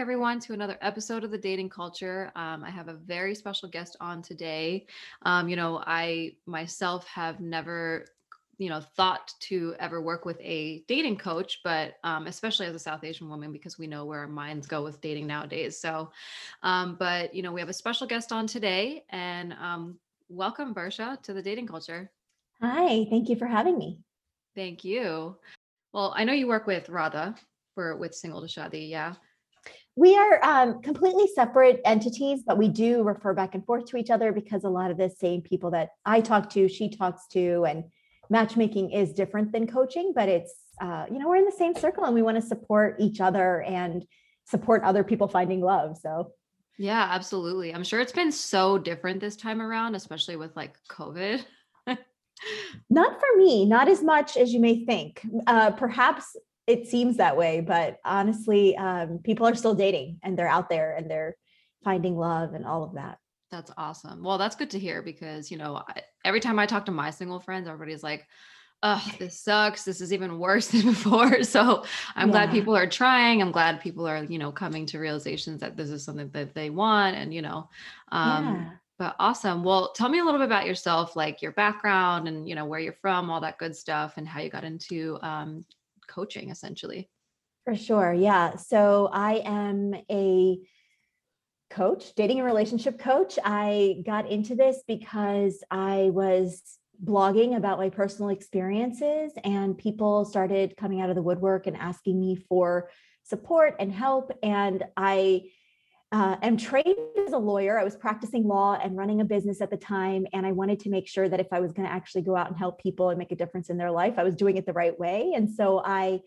everyone, to another episode of the Dating Culture. Um, I have a very special guest on today. Um, you know, I myself have never, you know, thought to ever work with a dating coach, but um, especially as a South Asian woman, because we know where our minds go with dating nowadays. So, um, but you know, we have a special guest on today, and um, welcome, Varsha, to the Dating Culture. Hi, thank you for having me. Thank you. Well, I know you work with Radha for with Single to Shadi, yeah. We are um, completely separate entities, but we do refer back and forth to each other because a lot of the same people that I talk to, she talks to, and matchmaking is different than coaching, but it's, uh, you know, we're in the same circle and we want to support each other and support other people finding love. So, yeah, absolutely. I'm sure it's been so different this time around, especially with like COVID. not for me, not as much as you may think. Uh, perhaps it seems that way, but honestly, um, people are still dating and they're out there and they're finding love and all of that. That's awesome. Well, that's good to hear because, you know, I, every time I talk to my single friends, everybody's like, oh, this sucks. This is even worse than before. So I'm yeah. glad people are trying. I'm glad people are, you know, coming to realizations that this is something that they want. And, you know, um, yeah. but awesome. Well, tell me a little bit about yourself, like your background and, you know, where you're from, all that good stuff and how you got into um, coaching essentially. For sure. Yeah. So I am a coach, dating and relationship coach. I got into this because I was blogging about my personal experiences and people started coming out of the woodwork and asking me for support and help. And I uh, am trained as a lawyer. I was practicing law and running a business at the time. And I wanted to make sure that if I was going to actually go out and help people and make a difference in their life, I was doing it the right way. And so I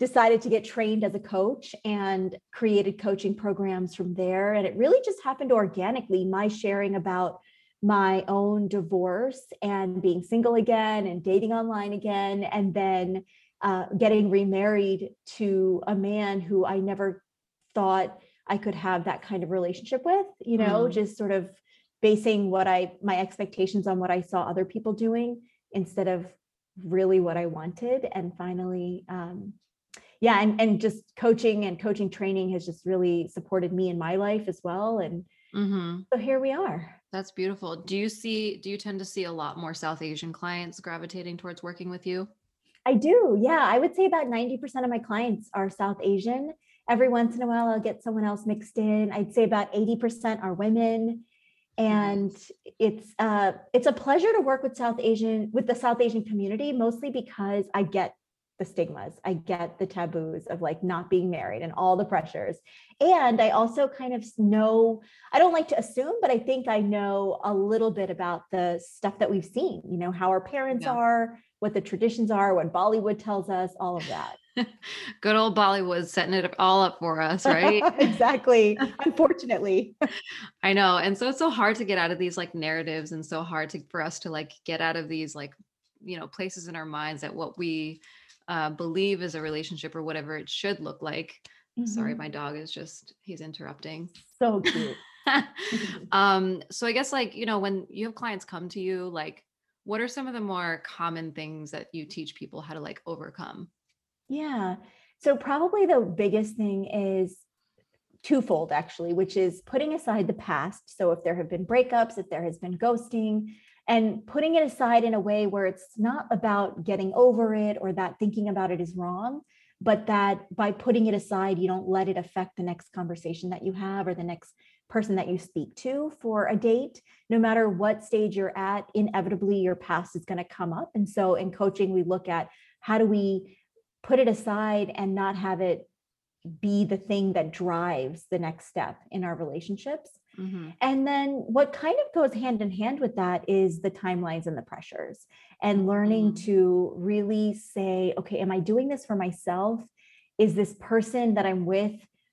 decided to get trained as a coach and created coaching programs from there. And it really just happened organically. My sharing about my own divorce and being single again and dating online again, and then uh, getting remarried to a man who I never thought I could have that kind of relationship with, you know, mm. just sort of basing what I my expectations on what I saw other people doing instead of really what I wanted. And finally, um, yeah, and, and just coaching and coaching training has just really supported me in my life as well. And mm-hmm. so here we are. That's beautiful. Do you see, do you tend to see a lot more South Asian clients gravitating towards working with you? I do. Yeah. I would say about 90% of my clients are South Asian every once in a while I'll get someone else mixed in. I'd say about 80% are women. And it's uh, it's a pleasure to work with South Asian with the South Asian community, mostly because I get the stigmas, I get the taboos of like not being married and all the pressures. And I also kind of know, I don't like to assume, but I think I know a little bit about the stuff that we've seen, you know, how our parents yeah. are, what the traditions are, what Bollywood tells us, all of that. Good old Bollywood setting it all up for us, right? exactly. Unfortunately. I know. And so it's so hard to get out of these like narratives and so hard to for us to like get out of these like, you know, places in our minds that what we uh, believe is a relationship or whatever it should look like. Mm-hmm. Sorry, my dog is just he's interrupting. So cute. um, so I guess like, you know, when you have clients come to you, like what are some of the more common things that you teach people how to like overcome? Yeah. So, probably the biggest thing is twofold, actually, which is putting aside the past. So, if there have been breakups, if there has been ghosting, and putting it aside in a way where it's not about getting over it or that thinking about it is wrong, but that by putting it aside, you don't let it affect the next conversation that you have or the next person that you speak to for a date. No matter what stage you're at, inevitably your past is going to come up. And so in coaching, we look at how do we put it aside and not have it be the thing that drives the next step in our relationships. Mm-hmm. And then what kind of goes hand in hand with that is the timelines and the pressures and learning mm-hmm. to really say, okay, am I doing this for myself? Is this person that I'm with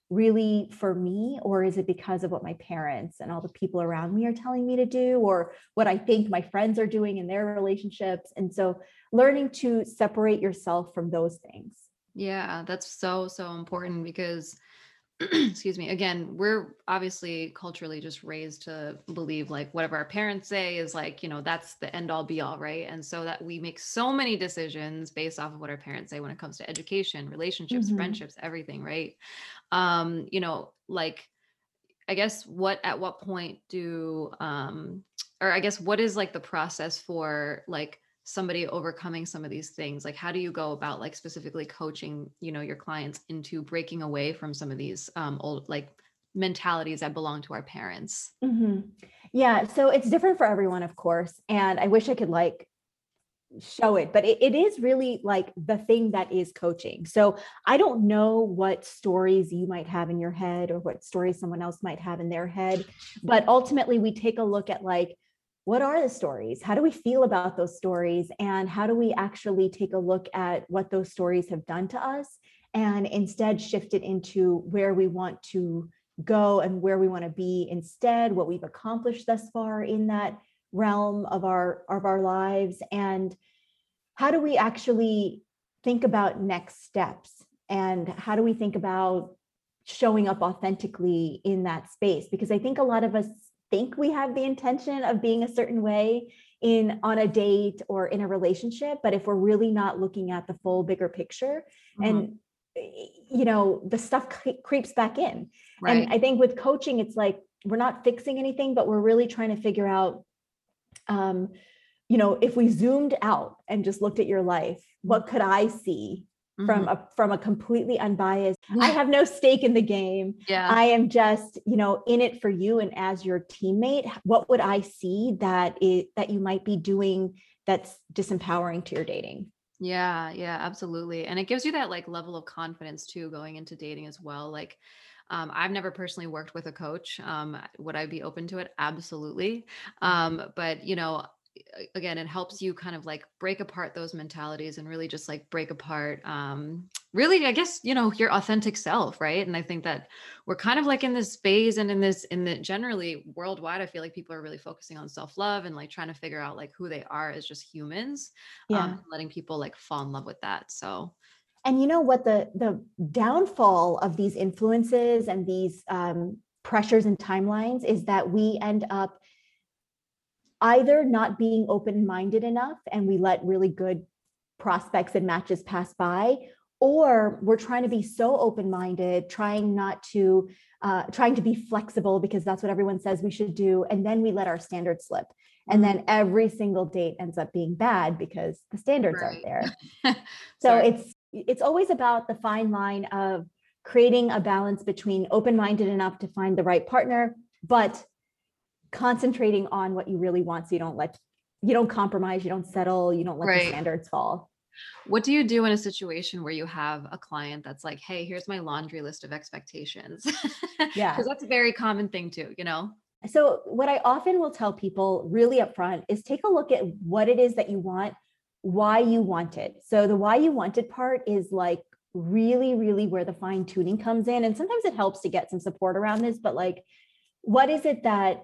really for me or is it because of what my parents and all the people around me are telling me to do or what i think my friends are doing in their relationships? And so learning to separate yourself from those things. Yeah that's so so important because excuse me again we're obviously culturally just raised to believe like whatever our parents say is like you know that's the end all be all right and so that we make so many decisions based off of what our parents say when it comes to education relationships Mhm. friendships everything right um you know like i guess what at what point do um or i guess what is like the process for like somebody overcoming some of these things like how do you go about like specifically coaching you know your clients into breaking away from some of these um old like mentalities that belong to our parents Mhm. Yeah, so it's different for everyone, of course. And I wish I could like show it, but it, it is really like the thing that is coaching. So I don't know what stories you might have in your head or what stories someone else might have in their head, but ultimately we take a look at like, what are the stories? How do we feel about those stories? And how do we actually take a look at what those stories have done to us and instead shift it into where we want to go and where we want to be instead, what we've accomplished thus far in that realm of our of our lives and how do we actually think about next steps and how do we think about showing up authentically in that space because i think a lot of us think we have the intention of being a certain way in on a date or in a relationship but if we're really not looking at the full bigger picture Mhm. and you know the stuff cre- creeps back in. Right. And I think with coaching, it's like we're not fixing anything, but we're really trying to figure out, um, you know, if we zoomed out and just looked at your life, what could I see from Mhm. a from a completely unbiased? I have no stake in the game. yeah I am just, you know, in it for you and as your teammate. What would I see that it that you might be doing that's disempowering to your dating? Yeah, yeah, absolutely. And it gives you that like level of confidence too going into dating as well. Like um, I've never personally worked with a coach. Um, would I be open to it? Absolutely. Um, but you know, again, it helps you kind of like break apart those mentalities and really just like break apart um really, I guess, you know, your authentic self, right? And I think that we're kind of like in this phase and in this in the generally worldwide, I feel like people are really focusing on self-love and like trying to figure out like who they are as just humans um, letting people like fall in love with that. So and you know what the the downfall of these influences and these um, pressures and timelines is that we end up either not being open-minded enough and we let really good prospects and matches pass by or we're trying to be so open-minded trying not to uh, trying to be flexible because that's what everyone says we should do and then we let our standards slip. And then every single date ends up being bad because the standards aren't there. So it's it's always about the fine line of creating a balance between open-minded enough to find the right partner but concentrating on what you really want so you don't let you don't compromise you don't settle you don't let Right. the standards fall What do you do in a situation where you have a client that's like, hey, here's my laundry list of expectations? Yeah. Because that's a very common thing too, you know? so what i often will tell people really upfront is take a look at what it is that you want why you want it so the why you want it part is like really really where the fine tuning comes in and sometimes it helps to get some support around this but like what is it that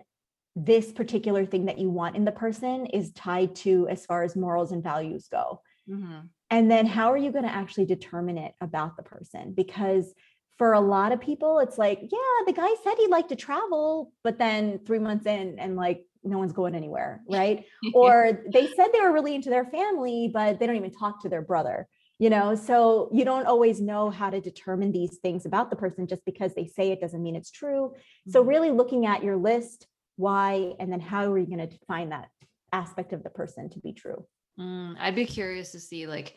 this particular thing that you want in the person is tied to as far as morals and values go. Mhm. and then how are you going to actually determine it about the person? Because for a lot of people it's like yeah the guy said he liked to travel but then three months in and like no one's going anywhere right? Or they said they were really into their family but they don't even talk to their brother you know? So you don't always know how to determine these things about the person just because they say it doesn't mean it's true. So Mhm. really looking at your list why and then how are you going to define that aspect of the person to be true Mm, I'd be curious to see like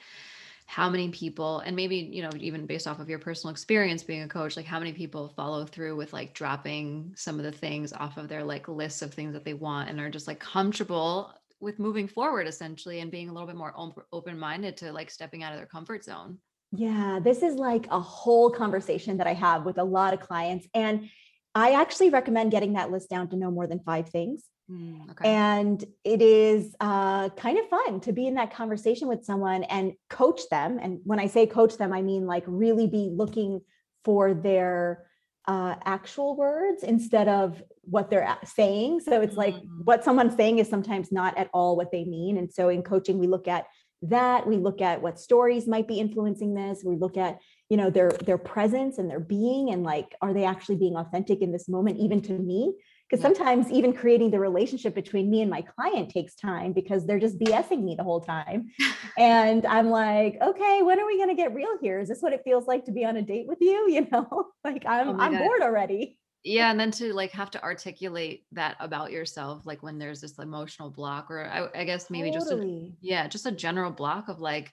how many people, and maybe, you know, even based off of your personal experience being a coach, like how many people follow through with like dropping some of the things off of their like lists of things that they want and are just like comfortable with moving forward essentially and being a little bit more open minded to like stepping out of their comfort zone. Yeah, this is like a whole conversation that I have with a lot of clients. And I actually recommend getting that list down to no more than five things. Mm, okay. And it is uh, kind of fun to be in that conversation with someone and coach them. And when I say coach them, I mean like really be looking for their uh, actual words instead of what they're saying. So it's like Mhm. what someone's saying is sometimes not at all what they mean. And so in coaching, we look at that. We look at what stories might be influencing this. We look at you know their their presence and their being and like are they actually being authentic in this moment even to me? Because sometimes even creating the relationship between me and my client takes time because they're just bsing me the whole time. And i'm like okay when are we going to get real here? Is this what it feels like to be on a date with you? You know? Like i'm Oh i'm God. bored already. Yeah and then to like have to articulate that about yourself like when there's this emotional block or i, I guess maybe just a, yeah just a general block of like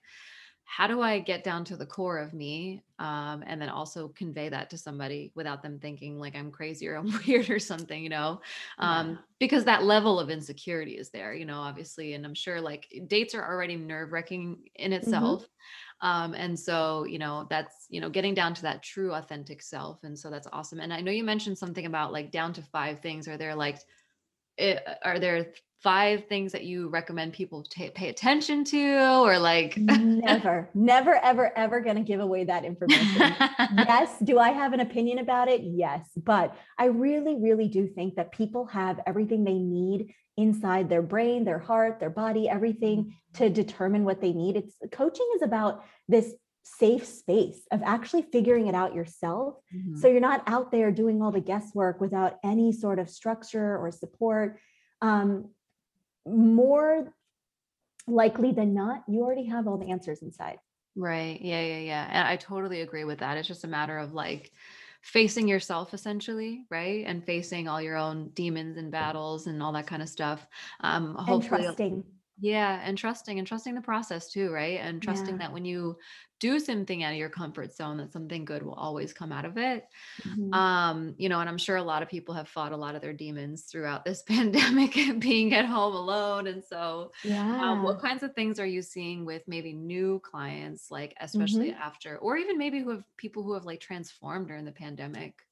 how do i get down to the core of me um, and then also convey that to somebody without them thinking like i'm crazy or i'm weird or something you know um, Yeah. because that level of insecurity is there you know obviously and i'm sure like dates are already nerve-wracking in itself um, and so you know that's you know getting down to that true authentic self and so that's awesome and i know you mentioned something about like down to five things are there like it, are there five things that you recommend people ta pay attention to or like never never ever ever going to give away that information yes. Do I have an opinion about it? Yes. But I really, really do think that people have everything they need inside their brain, their heart, their body, everything to determine what they need. It's coaching is about this safe space of actually figuring it out yourself. Mhm. So you're not out there doing all the guesswork without any sort of structure or support. Um, more likely than not, you already have all the answers inside. Right. Yeah, yeah, yeah. And I totally agree with that. It's just a matter of like facing yourself essentially, right? And facing all your own demons and battles and all that kind of stuff. Um And hopefully trusting. Yeah, and trusting and trusting the process too, right? And trusting Yeah. that when you do something out of your comfort zone that something good will always come out of it. Mhm. Um, you know, and I'm sure a lot of people have fought a lot of their demons throughout this pandemic and being at home alone and so Yeah. um, what kinds of things are you seeing with maybe new clients, like especially Mhm. after, or even maybe who have people who have like transformed during the pandemic?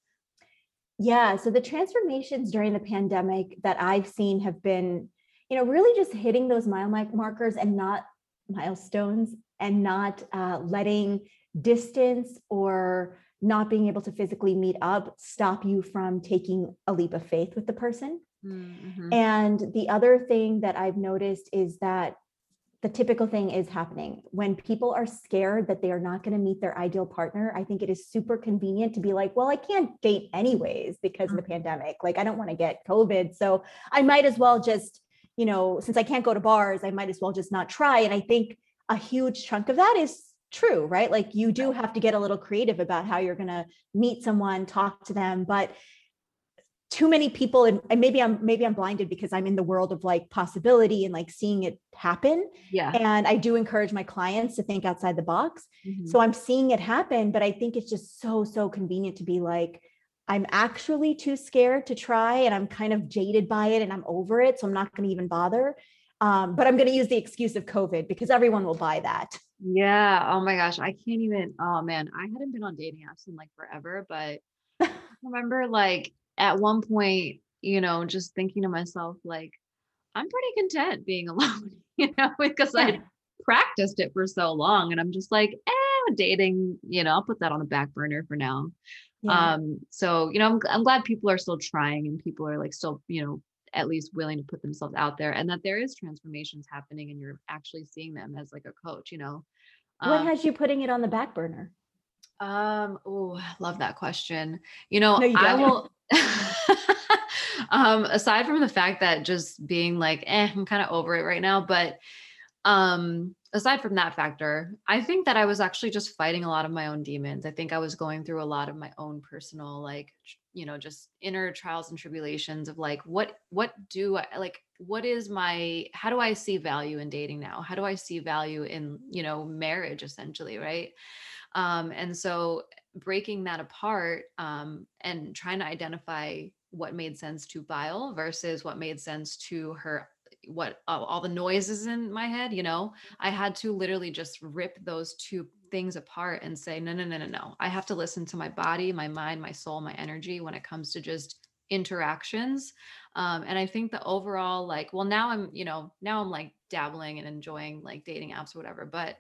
Yeah, so the transformations during the pandemic that I've seen have been, you know, really just hitting those mile markers and not milestones and not uh, letting distance or not being able to physically meet up stop you from taking a leap of faith with the person. Mhm. And the other thing that I've noticed is that the typical thing is happening when people are scared that they are not going to meet their ideal partner. I think it is super convenient to be like, well, I can't date anyways because of the pandemic. Like, I don't want to get COVID. So I might as well just, you know, since I can't go to bars, I might as well just not try. And I think a huge chunk of that is true, right? Like, you do have to get a little creative about how you're going to meet someone, talk to them. But too many people and, and maybe i'm maybe i'm blinded because i'm in the world of like possibility and like seeing it happen Yeah. and i do encourage my clients to think outside the box Mhm. so i'm seeing it happen but i think it's just so so convenient to be like i'm actually too scared to try and i'm kind of jaded by it and i'm over it so i'm not going to even bother um, but i'm going to use the excuse of covid because everyone will buy that yeah. Oh my gosh. I can't even, oh man, I hadn't been on dating apps in like forever, but I remember like at one point, you know, just thinking to myself, like, I'm pretty content being alone, you know, because I practiced it for so long. And I'm just like, eh, dating, you know, I'll put that on the back burner for now. Yeah Um, so, you know, I'm, I'm glad people are still trying and people are like still, you know, at least willing to put themselves out there and that there is transformations happening and you're actually seeing them as like a coach, you know. what Um, has you putting it on the back burner um, oh, love that question. You know, No, you I will um aside from the fact that just being like, eh, I'm kind of over it right now, but um aside from that factor, I think that I was actually just fighting a lot of my own demons. I think I was going through a lot of my own personal like you know just inner trials and tribulations of like what what do I like what is my how do I see value in dating now? How do I see value in, you know, marriage essentially, right? Um, and so breaking that apart um, and trying to identify what made sense to Payal versus what made sense to her, what uh, all the noises in my head, you know, I had to literally just rip those two things apart and say, no, no, no, no, no. I have to listen to my body, my mind, my soul, my energy when it comes to just interactions. Um, and I think the overall, like, well, now I'm, you know, now I'm like dabbling and enjoying like dating apps or whatever, but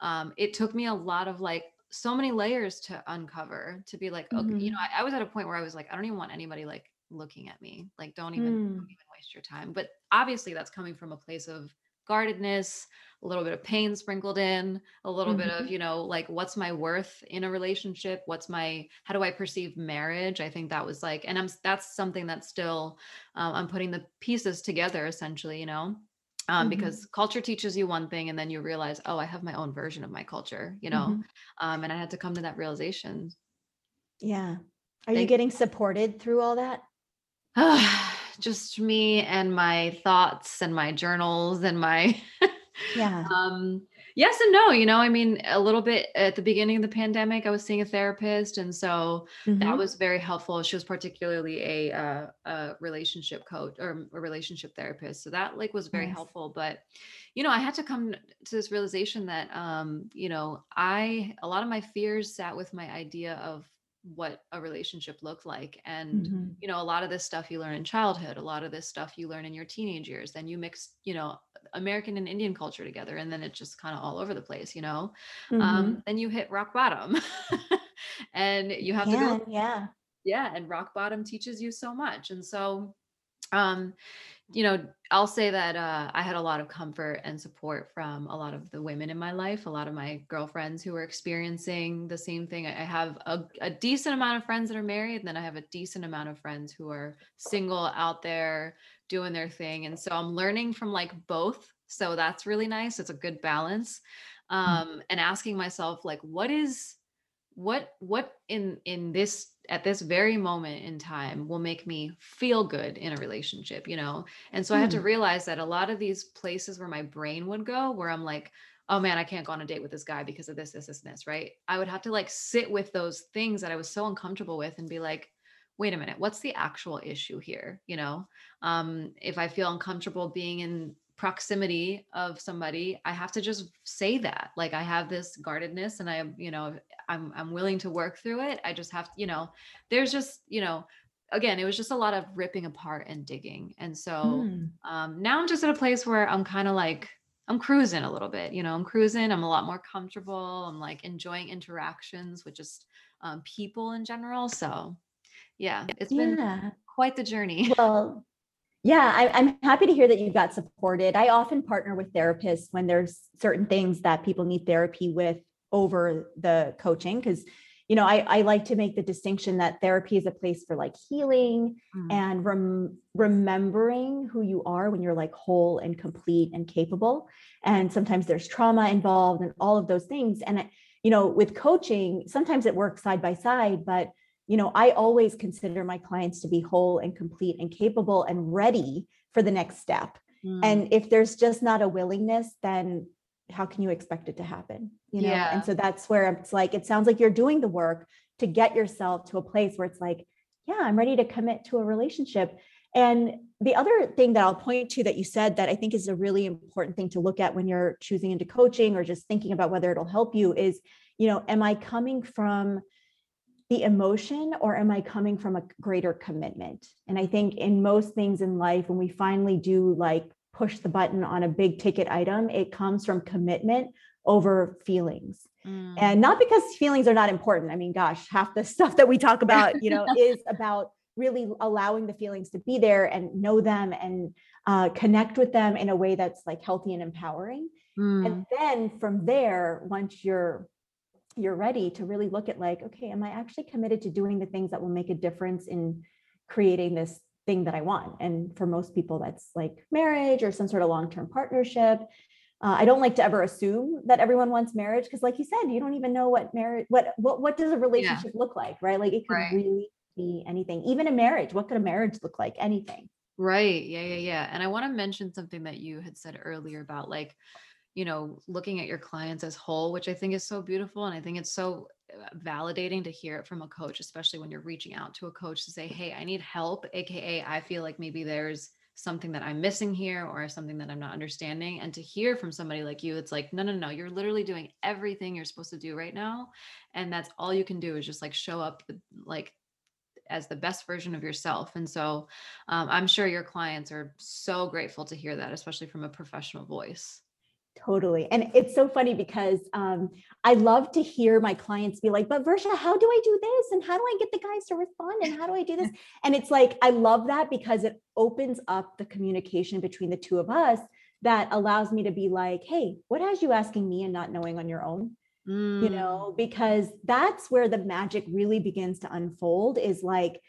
um, it took me a lot of like so many layers to uncover to be like, okay, you know. I, I was at a point where I was like, I don't even want anybody like looking at me. Like, don't even, Mm. don't even waste your time. But obviously that's coming from a place of guardedness a little bit of pain sprinkled in a little mm-hmm. bit of mm-hmm. you know like what's my worth in a relationship what's my how do i perceive marriage i think that was like and i'm that's something that still um, i'm putting the pieces together essentially you know um, mm-hmm. because culture teaches you one thing and then you realize oh i have my own version of my culture you know mm-hmm. um, and i had to come to that realization yeah are you getting supported through all that just me and my thoughts and my journals and my yeah. um yes and no you know i mean a little bit at the beginning of the pandemic i was seeing a therapist and so mm-hmm. that was very helpful. She was particularly a, uh, a relationship coach or a relationship therapist so that like was very helpful but you know i had to come to this realization that um you know i a lot of my fears sat with my idea of what a relationship looked like and mm-hmm. you know a lot of this stuff you learn in childhood a lot of this stuff you learn in your teenage years then you mix you know american and indian culture together and then it's just kind of all over the place you know um, mm-hmm. um then you hit rock bottom and you have to go yeah yeah and rock bottom teaches you so much and so um you know, I'll say that uh, I had a lot of comfort and support from a lot of the women in my life, a lot of my girlfriends who were experiencing the same thing. I have a, a decent amount of friends that are married, and then I have a decent amount of friends who are single out there doing their thing. And so I'm learning from like both. So that's really nice. It's a good balance. Mm. Um. And asking myself, like, what is what what in in this at this very moment in time will make me feel good in a relationship you know? And so i had to hmm. realize that a lot of these places where my brain would go where i'm like oh man i can't go on a date with this guy because of this this this and this right? I would have to like sit with those things that i was so uncomfortable with and be like wait a minute what's the actual issue here? you know? Um if i feel uncomfortable being in proximity of somebody i have to just say that like i have this guardedness and i am you know i'm i'm willing to work through it i just have to you know there's just you know again it was just a lot of ripping apart and digging and so mm. um now i'm just at a place where i'm kind of like i'm cruising a little bit you know i'm cruising i'm a lot more comfortable i'm like enjoying interactions with just um, people in general so yeah it's yeah. been quite the journey well yeah, I, am happy to hear that you got supported. I often partner with therapists when there's certain things that people need therapy with over the coaching because you know I, I like to make the distinction that therapy is a place for like healing mm. and rem- remembering who you are when you're like whole and complete and capable and sometimes there's trauma involved and all of those things and you know with coaching sometimes it works side by side but you know, I always consider my clients to be whole and complete and capable and ready for the next step. Mm. And if there's just not a willingness, then how can you expect it to happen? You know, yeah. and so that's where it's like, it sounds like you're doing the work to get yourself to a place where it's like, yeah, I'm ready to commit to a relationship. And the other thing that I'll point to that you said that I think is a really important thing to look at when you're choosing into coaching or just thinking about whether it'll help you is, you know, am I coming from the emotion or am I coming from a greater commitment? And I think in most things in life, when we finally do like push the button on a big ticket item, it comes from commitment over feelings. Mm. And not because feelings are not important. I mean, gosh, half the stuff that we talk about, you know, is about really allowing the feelings to be there and know them and uh, connect with them in a way that's like healthy and empowering. Mm. And then from there, once you're you're ready to really look at like okay am i actually committed to doing the things that will make a difference in creating this thing that i want? And for most people that's like marriage or some sort of long-term partnership. Uh, i don't like to ever assume that everyone wants marriage because like you said you don't even know what marriage what what what does a relationship yeah. look like right? Like it could right. really be anything. Even a marriage what could a marriage look like? Anything. Right. Yeah yeah yeah. And i want to mention something that you had said earlier about like you know looking at your clients as whole which i think is so beautiful and i think it's so uh, validating to hear it from a coach especially when you're reaching out to a coach to say hey i need help aka i feel like maybe there's something that i'm missing here or something that i'm not understanding and to hear from somebody like you it's like no no no you're literally doing everything you're supposed to do right now and that's all you can do is just like show up like as the best version of yourself and so um, i'm sure your clients are so grateful to hear that especially from a professional voice Totally. And it's so funny because um, I love to hear my clients be like, but Varsha, how do I do this? And how do I get the guys to respond? And how do I do this? And it's like, I love that because it opens up the communication between the two of us that allows me to be like, hey, what has you asking me and not knowing on your own? You Mm, know, because that's where the magic really begins to unfold is like,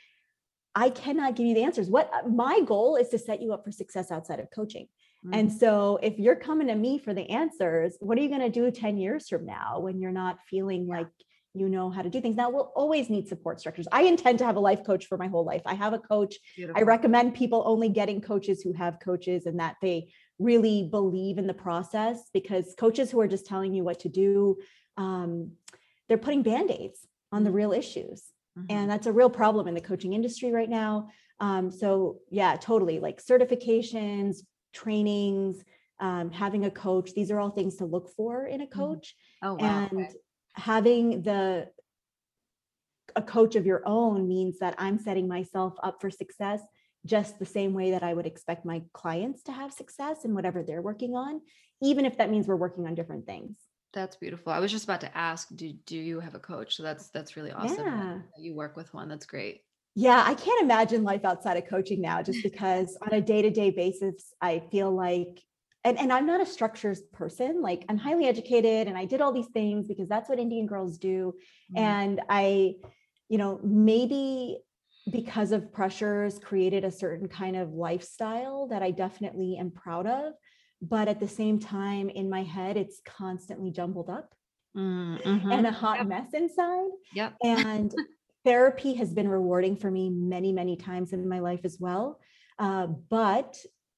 I cannot give you the answers. What my goal is to set you up for success outside of coaching. And mm, so if you're coming to me for the answers, what are you going to do 10 years from now when you're not feeling like you know how to do things? Now we'll always need support structures. I intend to have a life coach for my whole life. I have a coach. I recommend people only getting coaches who have coaches and that they really believe in the process because coaches who are just telling you what to do, um, they're putting band-aids on the real issues Mhm. and that's a real problem in the coaching industry right now um, so yeah totally like certifications trainings um, having a coach these are all things to look for in a coach oh wow. and okay. having the a coach of your own means that i'm setting myself up for success just the same way that i would expect my clients to have success in whatever they're working on even if that means we're working on different things That's beautiful. I was just about to ask, do do you have a coach? So that's that's really awesome Yeah. that you work with one. That's great. Yeah, I can't imagine life outside of coaching now just because on a day-to-day basis, I feel like and, and I'm not a structures person. Like I'm highly educated and I did all these things because that's what Indian girls do. Mhm. And I, you know, maybe because of pressures created a certain kind of lifestyle that I definitely am proud of. But at the same time, in my head, it's constantly jumbled up Mm, and mhm. a hot Yep. mess inside Yep. and therapy has been rewarding for me many many times in my life as well uh, but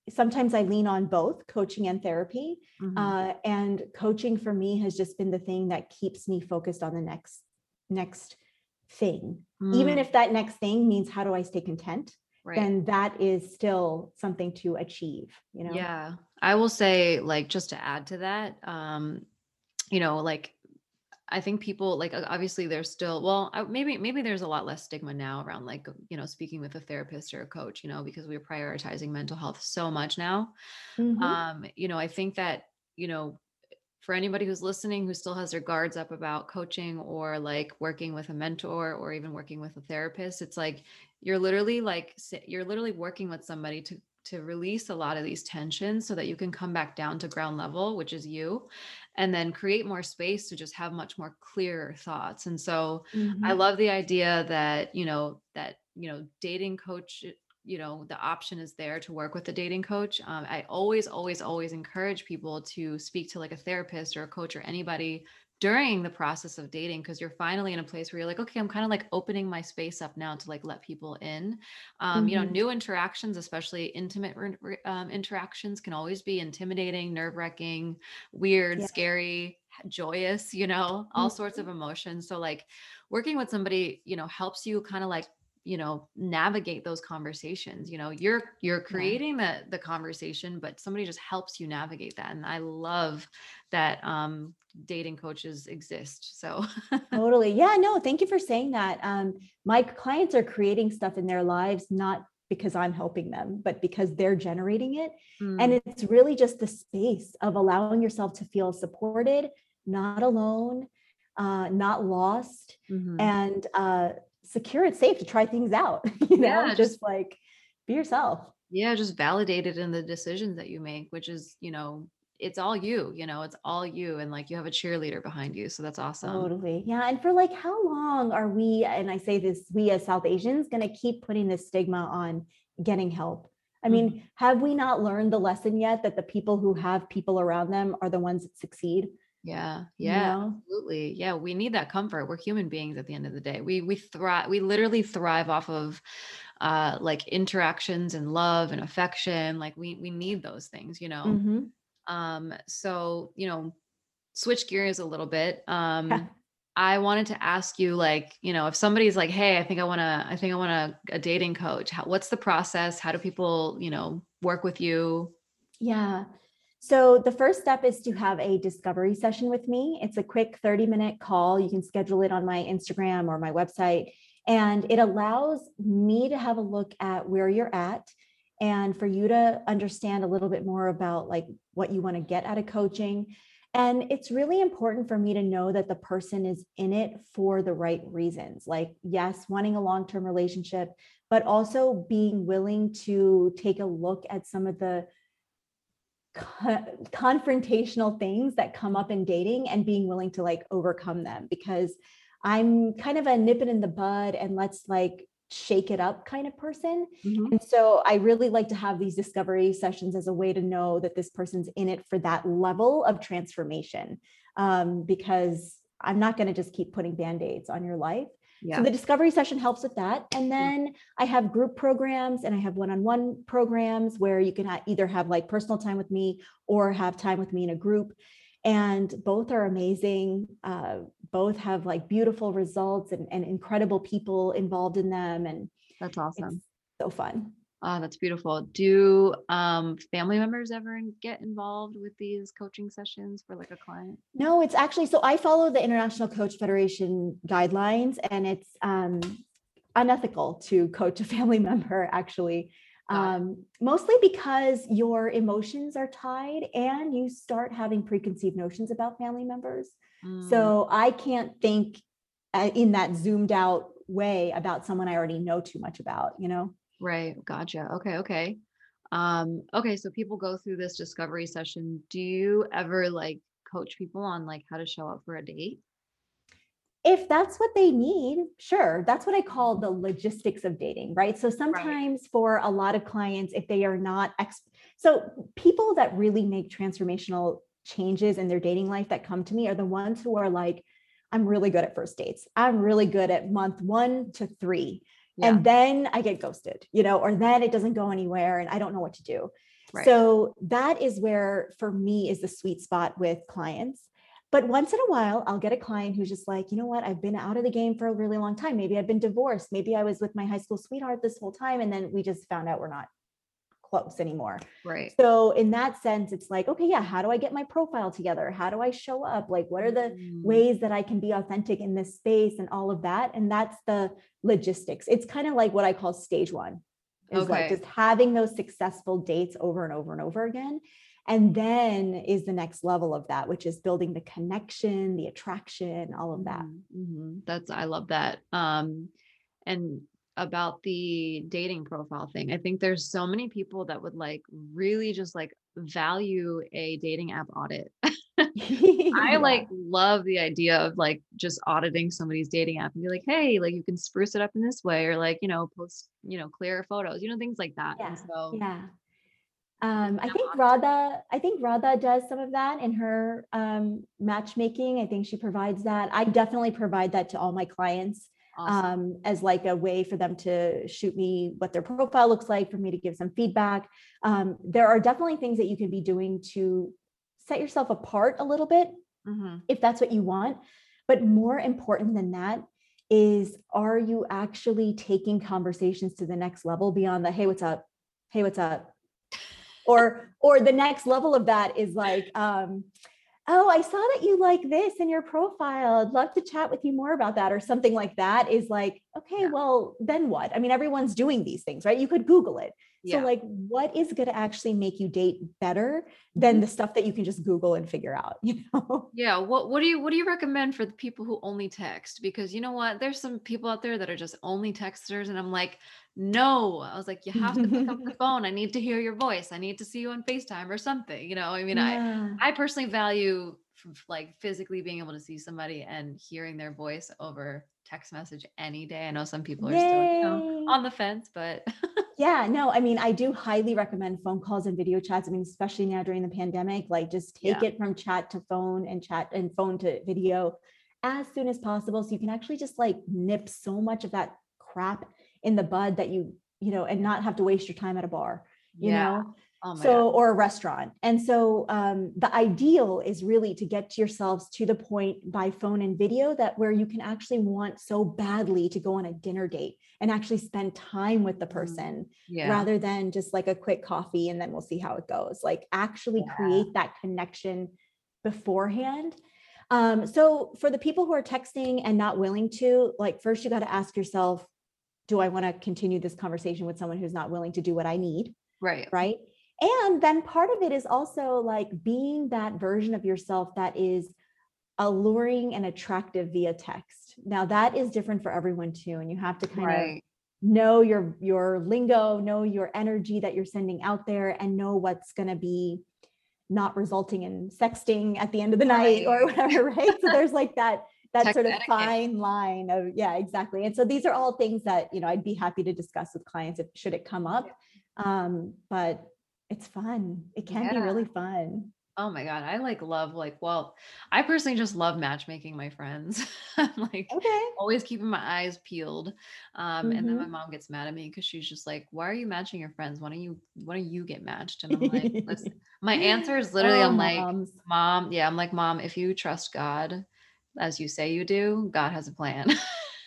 sometimes i lean on both coaching and therapy Mhm. uh, and coaching for me has just been the thing that keeps me focused on the next next thing even Mm, if that next thing means how do i stay content right. then that is still something to achieve you know Yeah. I will say, like, just to add to that, um, you know, like I think people like obviously there's still well maybe maybe there's a lot less stigma now around like you know speaking with a therapist or a coach you know because we're prioritizing mental health so much now Mhm. um you know I think that you know for anybody who's listening who still has their guards up about coaching or like working with a mentor or even working with a therapist it's like you're literally like you're literally working with somebody to to release a lot of these tensions so that you can come back down to ground level which is you and then create more space to just have much more clear thoughts and so I Mhm. love the idea that, you know, that, you know, dating coach, you know, the option is there to work with a dating coach. Um, I always, always, always encourage people to speak to like a therapist or a coach or anybody during the process of dating because you're finally in a place where you're like, okay, I'm kind of like opening my space up now to like let people in. Um, You know, Mhm. new interactions, especially intimate re- um, interactions, can always be intimidating, nerve wracking, weird, Yeah. scary, joyous, you know, all sorts of emotions. So, like, working with somebody you know helps you kind of like you know navigate those conversations you know you're you're creating the the conversation but somebody just helps you navigate that and i love that um dating coaches exist so Totally. Yeah, no, thank you for saying that. Um, my clients are creating stuff in their lives, not because I'm helping them, but because they're generating it. And Mm, it's really just the space of allowing yourself to feel supported, not alone, uh, not lost, mhm. and uh, secure and safe to try things out. You know, Yeah, just, just- like be yourself. yeah just validated in the decisions that you make which is you know it's all you you know it's all you and like you have a cheerleader behind you so that's awesome Totally. Yeah. And for like, how long are we, and I say this, we as South Asians, going to keep putting this stigma on getting help? I mean, mm-hmm. have we not learned the lesson yet that the people who have people around them are the ones that succeed? Yeah, You yeah, know? absolutely. Yeah, we need that comfort. We're human beings at the end of the day. We we thrive we literally thrive off of uh like interactions and love and affection. Like we we need those things, you know. Mhm. Um so, you know, switch gears a little bit. Um Yeah. I wanted to ask you like, you know, if somebody's like, "Hey, I think I want to I think I want a, a dating coach." How, what's the process? How do people, you know, work with you? Yeah. So the first step is to have a discovery session with me. It's a quick 30 minute call. You can schedule it on my Instagram or my website. And it allows me to have a look at where you're at and for you to understand a little bit more about like what you want to get out of coaching. And it's really important for me to know that the person is in it for the right reasons. Like, yes, wanting a long term relationship, but also being willing to take a look at some of the confrontational things that come up in dating and being willing to like overcome them because I'm kind of a nip it in the bud and let's like shake it up kind of person. Mhm. And so I really like to have these discovery sessions as a way to know that this person's in it for that level of transformation. Um, because I'm not going to just keep putting band-aids on your life. Yeah. So the discovery session helps with that. And then I have group programs and I have one-on-one programs where you can either have like personal time with me or have time with me in a group. And both are amazing. Uh, both have like beautiful results and, and incredible people involved in them. And That's awesome. so fun. Oh, that's beautiful. Do um family members ever get involved with these coaching sessions for like a client? No, it's actually so I follow the International Coach Federation guidelines, and it's um, unethical to coach a family member, actually. Um, mostly because your emotions are tied and you start having preconceived notions about family members. Mm, So I can't think uh, in that zoomed out way about someone I already know too much about, you know? Right, gotcha. Okay, okay. Um, okay, so people go through this discovery session. Do you ever like coach people on like how to show up for a date? if that's what they need, sure. That's what I call the logistics of dating, right? So sometimes for a lot of clients, if they are not ex, so people that really make transformational changes in their dating life that come to me are the ones who are like, I'm really good at first dates. I'm really good at month one to three. Yeah. And then I get ghosted, you know, or then it doesn't go anywhere and I don't know what to do. Right. So that is where, for me, is the sweet spot with clients. But once in a while, I'll get a client who's just like, you know what, I've been out of the game for a really long time. Maybe I've been divorced. Maybe I was with my high school sweetheart this whole time. And then we just found out we're not close anymore. Right. So, in that sense, it's like, okay, yeah, how do I get my profile together? How do I show up? Like, what are the Mm, ways that I can be authentic in this space and all of that? And that's the logistics. It's kind of like what I call stage one is like just having those successful dates over and over and over again. And then is the next level of that, which is building the connection, the attraction, all of that. mhm, mhm. That's I love that. Um, and about the dating profile thing, I think there's so many people that would like really just like value a dating app audit. I like love the idea of like just auditing somebody's dating app and be like, hey, like you can spruce it up in this way, or like, you know, post, you know, clearer photos, you know, things like that. Yeah, And so Yeah. Um, I think Radha, I think Radha does some of that in her um, matchmaking. I think she provides that. I definitely provide that to all my clients awesome. um, as like a way for them to shoot me what their profile looks like, for me to give some feedback. Um, there are definitely things that you can be doing to set yourself apart a little bit Mhm. if that's what you want. But more important than that is are you actually taking conversations to the next level beyond the hey, what's up? Hey, what's up? Or or the next level of that is like, um, oh, I saw that you like this in your profile. I'd love to chat with you more about that, or something like that is like, okay, Yeah. well, then what? I mean, everyone's doing these things, right? You could Google it. So, like, what is going to actually make you date better than mm-hmm. the stuff that you can just Google and figure out? You know? Yeah, what what do you what do you recommend for the people who only text? Because you know what, there's some people out there that are just only texters, and I'm like, no. I was like, you have to pick up the phone. I need to hear your voice. I need to see you on FaceTime or something. You know, I mean, I Yeah. I personally value like physically being able to see somebody and hearing their voice over text message any day. I know some people are still you know, on the fence, but Yeah, no, I mean, I do highly recommend phone calls and video chats. I mean, especially now during the pandemic, like just take Yeah. it from chat to phone and chat and phone to video as soon as possible. So you can actually just like nip so much of that crap in the bud that you, you know, and not have to waste your time at a bar, you yeah. know? Oh so God. or a restaurant and so um, the ideal is really to get yourselves to the point by phone and video that where you can actually want so badly to go on a dinner date and actually spend time with the Mm, person Yeah. rather than just like a quick coffee and then we'll see how it goes like actually Yeah. create that connection beforehand um, so for the people who are texting and not willing to like first you got to ask yourself do i want to continue this conversation with someone who's not willing to do what i need right. right and then part of it is also like being that version of yourself that is alluring and attractive via text now that is different for everyone too and you have to kind of know your your lingo know your energy that you're sending out there and know what's going to be not resulting in sexting at the end of the night or whatever, right? so there's like that that sort of etiquette. fine line of yeah, exactly. And so these are all things that you know I'd be happy to discuss with clients if should it come up. Um, but it's fun. It can be really fun. Oh my God. I like love, like, well, I personally just love matchmaking my friends. I'm like Okay. always keeping my eyes peeled. Um, and then my Mhm. mom gets mad at me because she's just like, why are you matching your friends? Why don't you, why don't you get matched? And I'm like, listen, my answer is literally, Oh, I'm like, moms. mom, yeah, I'm like, mom, if you trust God as you say you do, God has a plan.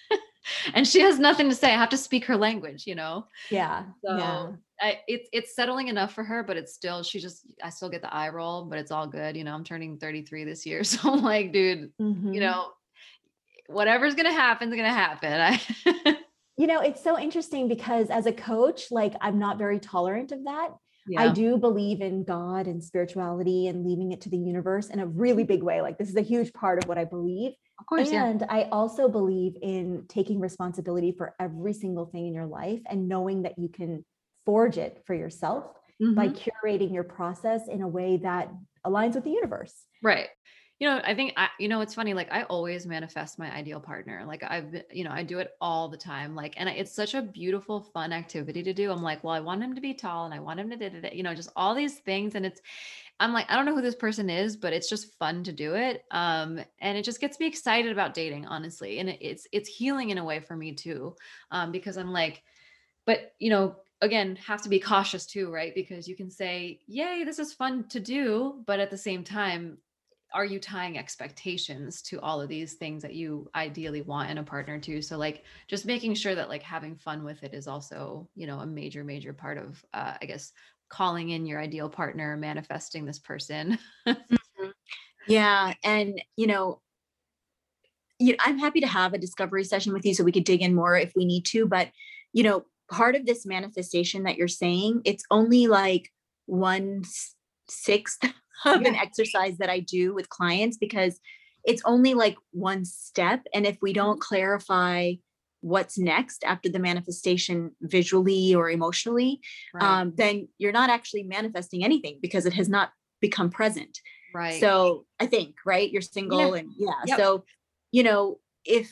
and she has nothing to say. I have to speak her language, you know? Yeah. So yeah. I, it's it's settling enough for her, but it's still she just I still get the eye roll, but it's all good. You know, I'm turning 33 this year, so I'm like, dude, Mhm. you know, whatever's gonna happen is gonna happen. I You know, it's so interesting because as a coach, like I'm not very tolerant of that. I do believe in God and spirituality and leaving it to the universe in a really big way. Like this is a huge part of what I believe. of course, yeah, And I also believe in taking responsibility for every single thing in your life and knowing that you can forge it for yourself by Mhm. curating your process in a way that aligns with the universe. right. You know, I think I, you know, it's funny. Like I always manifest my ideal partner. Like I've, you know, I do it all the time. Like, and it's such a beautiful, fun activity to do. I'm like, well, I want him to be tall, and I want him to, da, da, da, you know, just all these things. And it's, I'm like, I don't know who this person is, but it's just fun to do it. Um, and it just gets me excited about dating, honestly. And it's it's healing in a way for me too, um, because I'm like, but you know, again, have to be cautious too, right? Because you can say, "Yay, this is fun to do," but at the same time, are you tying expectations to all of these things that you ideally want in a partner too? So like, just making sure that like having fun with it is also, you know, a major major part of, uh, I guess, calling in your ideal partner, manifesting this person. Yeah. And, you know, you I'm happy to have a discovery session with you so we could dig in more if we need to. But, you know, part of this manifestation that you're saying, it's only like one sixth of an exercise that I do with clients because it's only like one step. And if we don't clarify what's next after the manifestation visually or emotionally, um, then you're not actually manifesting anything because it has not become present. right. So I think, right? You're single and yeah. Yep. So, you know, if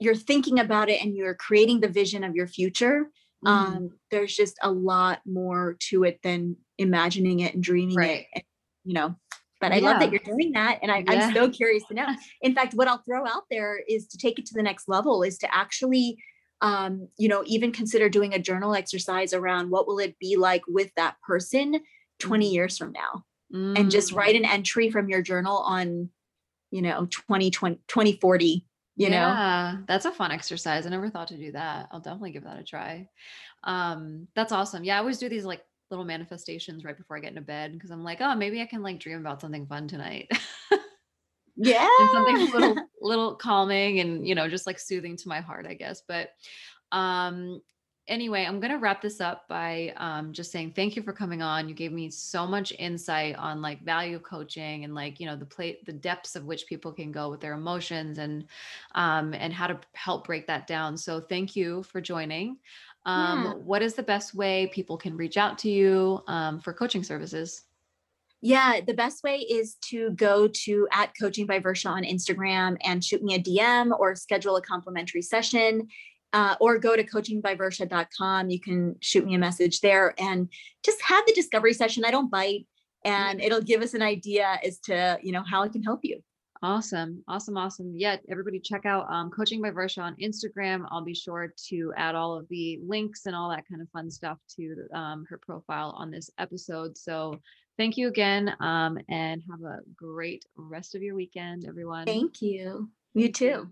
you're thinking about it and you're creating the vision of your future, Mhm. um, there's just a lot more to it than imagining it and dreaming Right. it. And, you know, but I love that you're doing that. And I, Yeah. I'm so curious to know. In fact, what I'll throw out there is to take it to the next level is to actually um, you know, even consider doing a journal exercise around what will it be like with that person 20 Mhm. years from now and just Mm. write an entry from your journal on you know 2020 2040 you know yeah, that's a fun exercise. I never thought to do that. I'll definitely give that a try. Um, that's awesome. Yeah, I always do these like little manifestations right before I get into bed because I'm like, oh, maybe I can like dream about something fun tonight. yeah and something a little little calming and you know just like soothing to my heart i guess but um anyway i'm going to wrap this up by um just saying thank you for coming on. You gave me so much insight on like value coaching and like you know the plate the depths of which people can go with their emotions and um and how to help break that down. So thank you for joining. Um Yeah. what is the best way people can reach out to you um, for coaching services? Yeah the best way is to go to at coaching by varsha on instagram and shoot me a dm or schedule a complimentary session uh, or go to coachingbyvarsha.com you can shoot me a message there and just have the discovery session i don't bite and it'll give us an idea as to you know how i can help you Awesome. Awesome. Awesome. Yeah. Everybody check out um, Coaching by Varsha on Instagram. I'll be sure to add all of the links and all that kind of fun stuff to um, her profile on this episode. So thank you again um, and have a great rest of your weekend, everyone. thank you you too